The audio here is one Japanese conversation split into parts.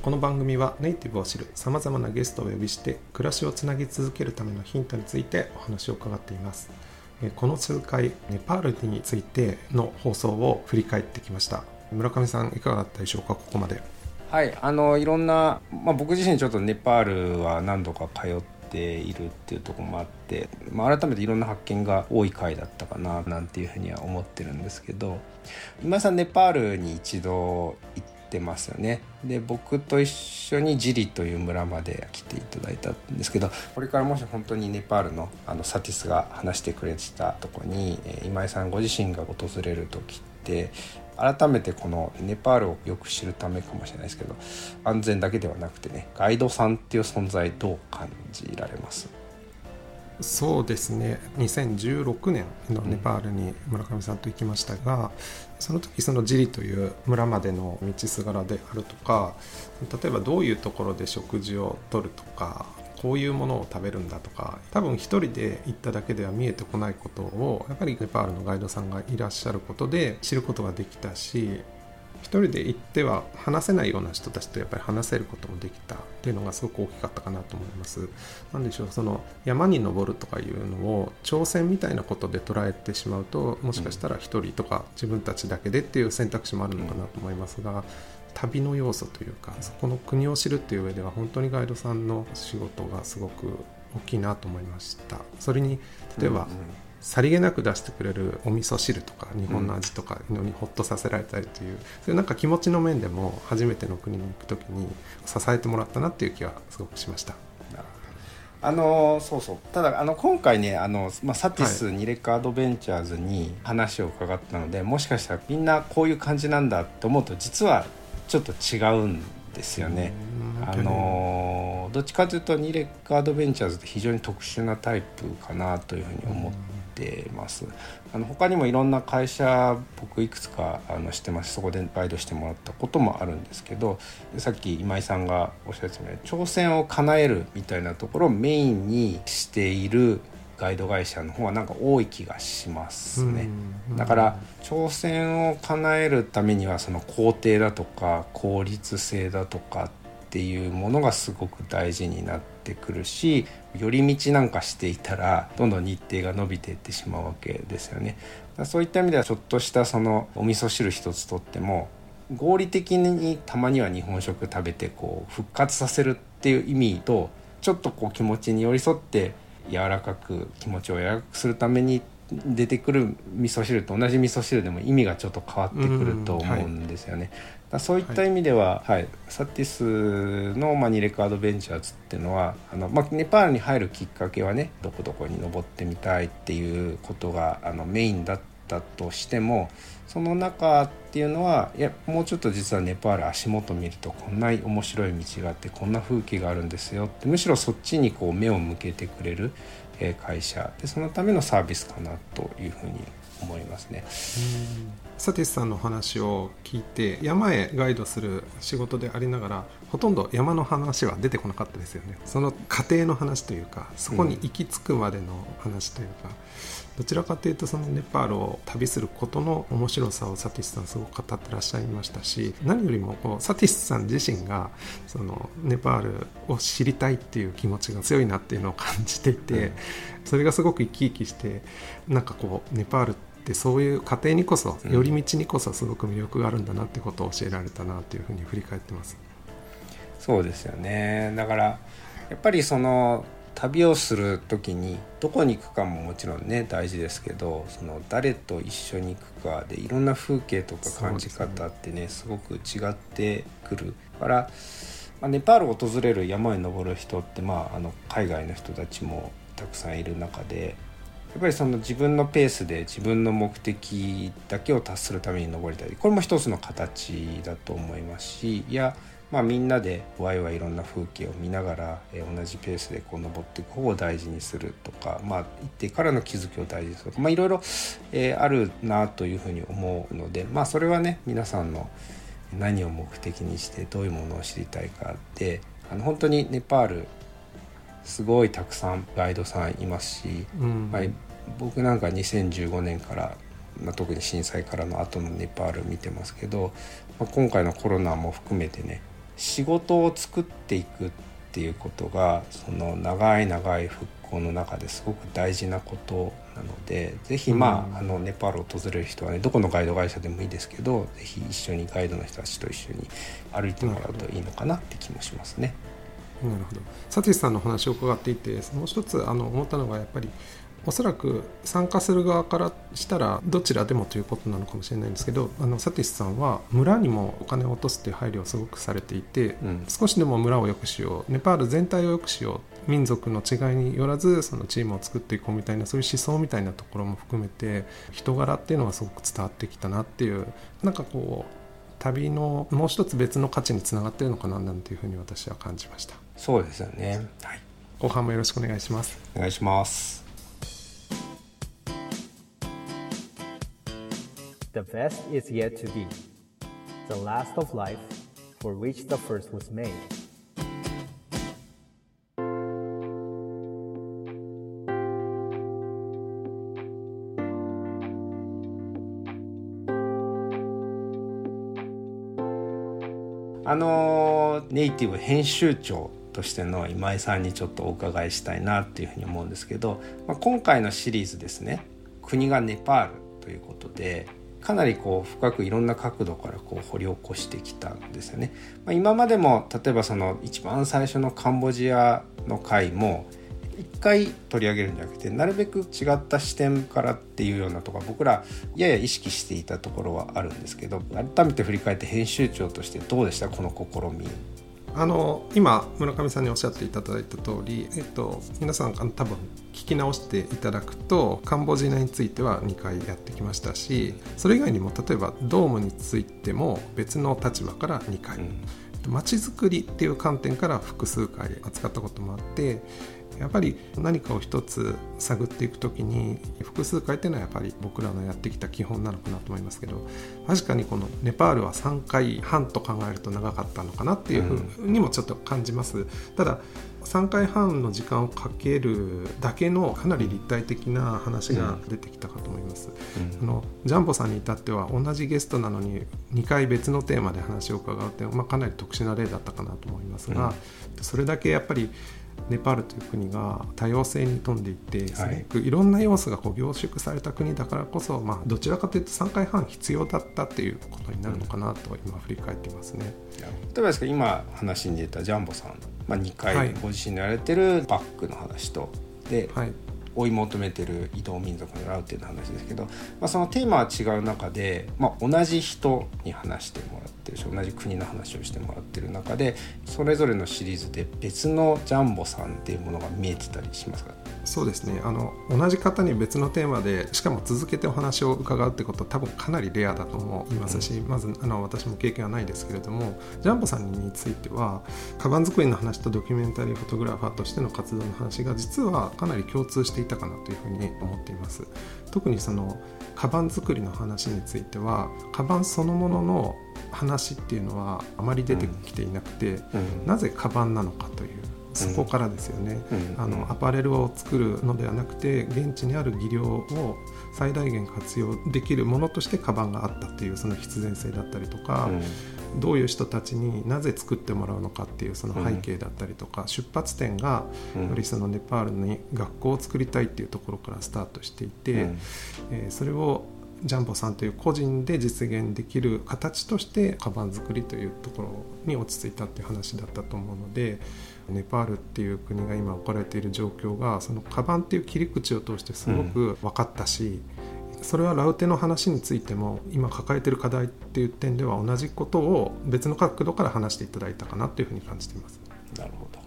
この番組はネイティブを知るさまざまなゲストをお呼びして暮らしをつなぎ続けるためのヒントについてお話を伺っています。この数回ネパールについての放送を振り返ってきました。村上さんいかがだったでしょうかここまで。はいあのいろんな、まあ、僕自身ちょっとネパールは何度か通っているっていうところもあって、まあ、改めていろんな発見が多い回だったかななんていうふうには思ってるんですけど今井さんネパールに一度行ってますよね。で僕と一緒にジリという村まで来ていただいたんですけどこれからもし本当にネパールのあのサティスが話してくれてたとこに、え今井さんご自身が訪れる時って改めてこのネパールをよく知るためかもしれないですけど安全だけではなくてねガイドさんっていう存在どう感じられます？そうですね。2016年のネパールに村上さんと行きましたが、その時そのジリという村までの道すがらであるとか例えばどういうところで食事をとるとかこういうものを食べるんだとか多分一人で行っただけでは見えてこないことをやっぱりネパールのガイドさんがいらっしゃることで知ることができたし一人で行っては話せないような人たちとやっぱり話せることもできたっていうのがすごく大きかったかなと思います。なんでしょうその山に登るとかいうのを挑戦みたいなことで捉えてしまうともしかしたら一人とか自分たちだけでっていう選択肢もあるのかなと思いますが、旅の要素というかそこの国を知るっていう上では本当にガイドさんの仕事がすごく大きいなと思いました。それに例えば、うんうんさりげなく出してくれるお味噌汁とか日本の味とかのにホッとさせられたりという、そういうなんか気持ちの面でも初めての国に行く時に支えてもらったなっていう気はすごくしました。あのそうそうただあの今回ねあの、まあ、サティスニレカアドベンチャーズに話を伺ったので、もしかしたらみんなこういう感じなんだと思うと実はちょっと違うんですよね。うんあのどっちかというとニレカアドベンチャーズって非常に特殊なタイプかなというふうに思ってます。あの他にもいろんな会社僕いくつかあのしてますそこでガイドしてもらったこともあるんですけどさっき今井さんがおっしゃってたように挑戦を叶えるみたいなところをメインにしているガイド会社の方はなんか多い気がしますね。うんだから挑戦を叶えるためにはその工程だとか効率性だとかっていうものがすごく大事になってくるし寄り道なんかしていたらどんどん日程が伸びていってしまうわけですよね。だそういった意味ではちょっとしたそのお味噌汁一つとっても合理的にたまには日本食食べてこう復活させるっていう意味とちょっとこう気持ちに寄り添って柔らかく気持ちを柔らかくするために出てくる味噌汁と同じ味噌汁でも意味がちょっと変わってくると思うんですよね。だからそういった意味では、はいサティスの、まあ、ニレクアドベンチャーズっていうのはあの、まあ、ネパールに入るきっかけはねどこどこに登ってみたいっていうことがあのメインだったとしてもその中っていうのはいやもうちょっと実はネパール足元見るとこんな面白い道があってこんな風景があるんですよってむしろそっちにこう目を向けてくれる、会社。でそのためのサービスかなというふうに思いますね。サティスさんの話を聞いて山へガイドする仕事でありながらほとんど山の話は出てこなかったですよね。その過程の話というかそこに行き着くまでの話というか、どちらかというとそのネパールを旅することの面白さをサティスさんすごく語ってらっしゃいましたし何よりもこうサティスさん自身がそのネパールを知りたいっていう気持ちが強いなっていうのを感じていて、それがすごく生き生きしてなんかこうネパールってそういう過程にこそうん。寄り道にこそすごく魅力があるんだなってことを教えられたなというふうに振り返ってます。そうですよね。だからやっぱりその旅をする時にどこに行くかももちろんね大事ですけどその誰と一緒に行くかでいろんな風景とか感じ方ってねすごく違ってくる。から、まあ、ネパールを訪れる山に登る人って、まあ、あの海外の人たちもたくさんいる中でやっぱりその自分のペースで自分の目的だけを達するために登りたい。これも一つの形だと思いますしいやまあ、みんなでワイワイいろんな風景を見ながら、えー、同じペースでこう登っていく方を大事にするとか、まあ、行ってからの気づきを大事にするとか、まあ、いろいろ、えー、あるなというふうに思うので、まあ、それはね皆さんの何を目的にしてどういうものを知りたいかってあの本当にネパールすごいたくさんガイドさんいますし、うん、まあ、僕なんか2015年から、まあ、特に震災からの後のネパール見てますけど、まあ、今回のコロナも含めてね仕事を作っていくっていうことがその長い長い復興の中ですごく大事なことなので是非まあ,、あのネパールを訪れる人はねどこのガイド会社でもいいですけど是非一緒にガイドの人たちと一緒に歩いてもらうといいのかなって気もしますね。なるほどサティスさんの話を伺っていてもう一つあの思ったのがやっぱりおそらく参加する側からしたらどちらでもということなのかもしれないんですけどあのサティスさんは村にもお金を落とすっていう配慮をすごくされていて、うん、少しでも村を良くしようネパール全体を良くしよう民族の違いによらずそのチームを作っていこうみたいなそういう思想みたいなところも含めて人柄っていうのはすごく伝わってきたなっていうなんかこう旅のもう一つ別の価値につながっているのかななんていうふうに私は感じました。そうですよね、はい、後半もよろしくお願いします。お願いします The best is yet to be. The last of life for which the first was made. あのネイティブ編集長としての今井さんにちょっとお伺いしたいなっていうふうに思うんですけど、まあ、今回のシリーズですね国がネパールということでかなりこう深くいろんな角度からこう掘り起こしてきたんですよね。まあ、今までも例えばその一番最初のカンボジアの回も一回取り上げるんじゃなくてなるべく違った視点からっていうようなとか僕らやや意識していたところはあるんですけど改めて振り返って編集長としてどうでした？この試みあの今村上さんにおっしゃっていただいた通り、えっと、皆さん多分聞き直していただくとカンボジアについては2回やってきましたしそれ以外にも例えばドームについても別の立場から2回、ま街づくりっていう観点から複数回扱ったこともあってやっぱり何かを一つ探っていく時に複数回っていうのはやっぱり僕らのやってきた基本なのかなと思いますけど確かにこのネパールは3回半と考えると長かったのかなっていうふうにもちょっと感じます。ただ3回半の時間をかけるだけのかなり立体的な話が出てきたかと思います、うん、あのジャンボさんに至っては同じゲストなのに2回別のテーマで話を伺うって、まあ、かなり特殊な例だったかなと思いますが、うん、それだけやっぱりネパールという国が多様性に富んでいてすごくいろんな要素がこう凝縮された国だからこそ、まあ、どちらかというと3回半必要だったっていうことになるのかなと今振り返っていますね。例えばですけど今話に出たジャンボさん、まあ、2回ご自身でやられてるバックの話と、で、はい、追い求めてる移動民族のラウテの話ですけど、まあ、そのテーマは違う中で、まあ、同じ人に話してもらってるし同じ国の話をしてもらってる中でそれぞれのシリーズで別のジャンボさんっていうものが見えてたりしますか？そうですね。あの同じ方に別のテーマでしかも続けてお話を伺うってことは多分かなりレアだと思いますし、うん、まずあの私も経験はないですけれどもジャンボさんについてはカバン作りの話とドキュメンタリーフォトグラファーとしての活動の話が実はかなり共通していたかなというふうに思っています。特にそのカバン作りの話についてはカバンそのものの話っていうのはあまり出てきていなくて、うん、なぜカバンなのかというそこからですよね、うん、あのアパレルを作るのではなくて現地にある技量を最大限活用できるものとしてカバンがあったっていうその必然性だったりとか、うん、どういう人たちになぜ作ってもらうのかっていうその背景だったりとか、うん、出発点がよりそのネパールに学校を作りたいっていうところからスタートしていて、うん、えー、それをジャンボさんという個人で実現できる形としてカバン作りというところに落ち着いたっていう話だったと思うのでネパールっていう国が今置かれている状況がそのカバンっていう切り口を通してすごく分かったし、うん、それはラウテの話についても今抱えている課題っていう点では同じことを別の角度から話していただいたかなというふうに感じています。なるほど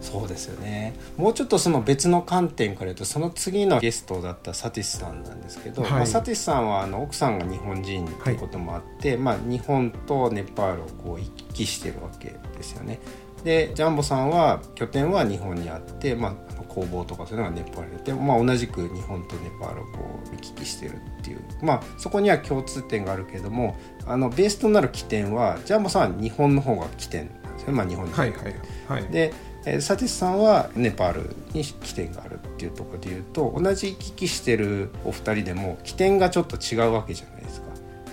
そうですよねもうちょっとその別の観点から言うとその次のゲストだったサティスさんなんですけど、はい、まあ、サティスさんはあの奥さんが日本人ということもあって、はい、まあ、日本とネパールをこう行き来してるわけですよね。でジャンボさんは拠点は日本にあって、まあ、工房とかそういうのがネパールで、まあ、同じく日本とネパールをこう行き来してるっていう。まあそこには共通点があるけれどもあのベースとなる起点はジャンボさんは日本の方が起点なんですよね、まあ、日本人、はいはいはい、でえサティスさんはネパールに起点があるっていうところでいうと同じ行き来してるお二人でも起点がちょっと違うわけじゃないですか。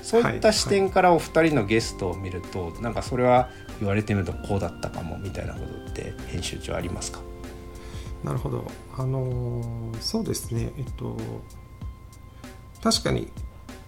そういった視点からお二人のゲストを見ると、はいはい、なんかそれは言われてみるとこうだったかもみたいなことって編集長ありますか？なるほど。あのそうですね。えっと確かに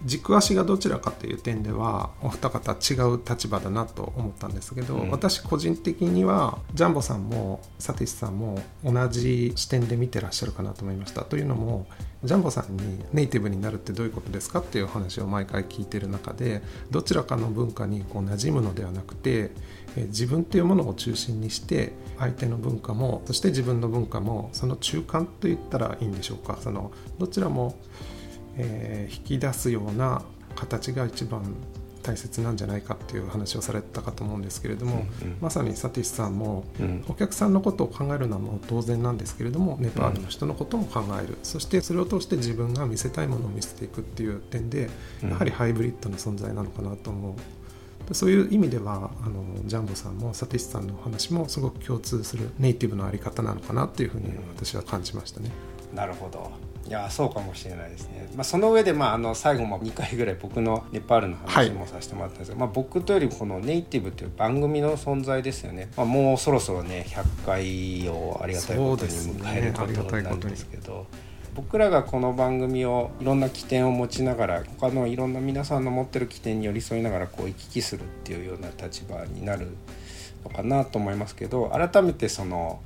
軸足がどちらかという点ではお二方違う立場だなと思ったんですけど、うん、私個人的にはジャンボさんもサティスさんも同じ視点で見てらっしゃるかなと思いました。というのもジャンボさんにネイティブになるってどういうことですかっていう話を毎回聞いてる中でどちらかの文化にこう馴染むのではなくて自分っていうものを中心にして相手の文化もそして自分の文化もその中間と言ったらいいんでしょうか。そのどちらもえー、引き出すような形が一番大切なんじゃないかっていう話をされたかと思うんですけれども、うんうん、まさにサティスさんも、うん、お客さんのことを考えるのはもう当然なんですけれどもネパールの人のことも考える、うん、そしてそれを通して自分が見せたいものを見せていくっていう点で、やはりハイブリッドな存在なのかなと思う。そういう意味ではあのジャンボさんもサティスさんのお話もすごく共通するネイティブのあり方なのかなっていうふうに私は感じましたね。なるほどいやそうかもしれないですね、まあ、その上で、まあ、あの最後も2回ぐらい僕のネパールの話もさせてもらったんですが、はい、まあ、僕とよりこのネイティブという番組の存在ですよね、まあ、もうそろそろね100回をありがたいことに迎えることになるんですけど。僕らがこの番組をいろんな起点を持ちながら他のいろんな皆さんの持ってる起点に寄り添いながらこう行き来するっていうような立場になるのかなと思いますけど改めてその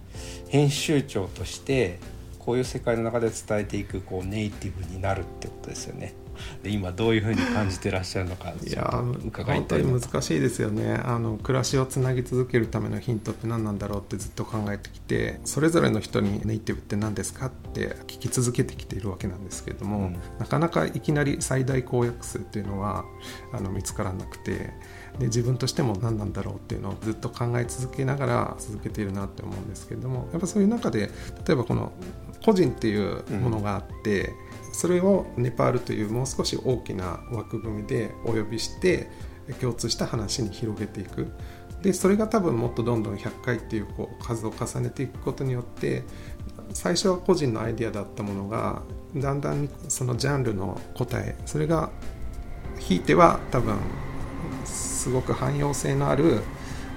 編集長としてこういう世界の中で伝えていくこうネイティブになるってことですよね。で今どういうふうに感じてらっしゃるのかいや本当に難しいですよね。あの暮らしをつなぎ続けるためのヒントって何なんだろうってずっと考えてきてそれぞれの人にネイティブって何ですかって聞き続けてきているわけなんですけれども、うん、なかなかいきなり最大公約数っていうのはあの見つからなくてで自分としても何なんだろうっていうのをずっと考え続けながら続けているなって思うんですけれどもやっぱそういう中で例えばこの個人っていうものがあって、うん、それをネパールというもう少し大きな枠組みでお呼びして共通した話に広げていく。でそれが多分もっとどんどん100回っていうこう数を重ねていくことによって最初は個人のアイデアだったものがだんだんそのジャンルの答えそれがひいては多分すごく汎用性のある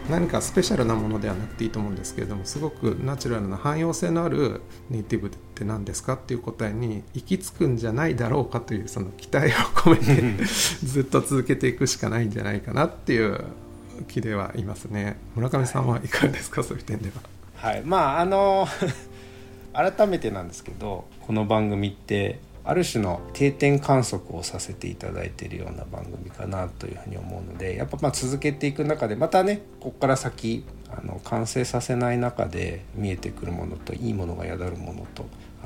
何かスペシャルなものではなくていいと思うんですけれどもすごくナチュラルな汎用性のあるネイティブって何ですかっていう答えに行き着くんじゃないだろうかというその期待を込めてずっと続けていくしかないんじゃないかなっていう気ではいますね。村上さんはいかがですか、はい、そういう点では。はい。まああの 改めてなんですけどこの番組ってある種の定点観測をさせていただいているような番組かなというふうに思うのでやっぱまあ続けていく中でまたねここから先あの完成させない中で見えてくるものといいものが宿るものと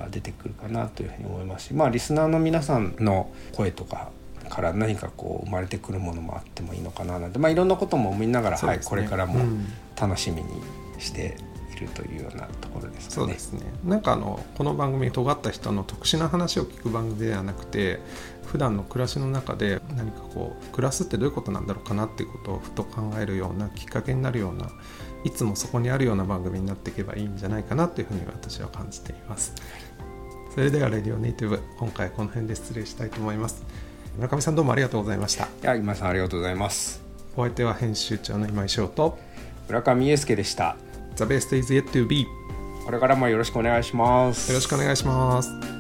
出てくるかなというふうに思いますしまあリスナーの皆さんの声とかから何かこう生まれてくるものもあってもいいのかななんて、まあ、いろんなことも思いながら、ね、はい、これからも楽しみにしてるというようなところです、ね、そうですね。なんかあのこの番組尖った人の特殊な話を聞く番組ではなくて普段の暮らしの中で何かこう暮らすってどういうことなんだろうかなっていうことをふと考えるようなきっかけになるようないつもそこにあるような番組になっていけばいいんじゃないかなというふうに私は感じています。それではレディオネイティブ今回この辺で失礼したいと思います。村上さんどうもありがとうございました。いや今さんありがとうございます。お相手は編集長の今井翔と村上裕介でした The best is yet to be これからもよろしくお願いします。よろしくお願いします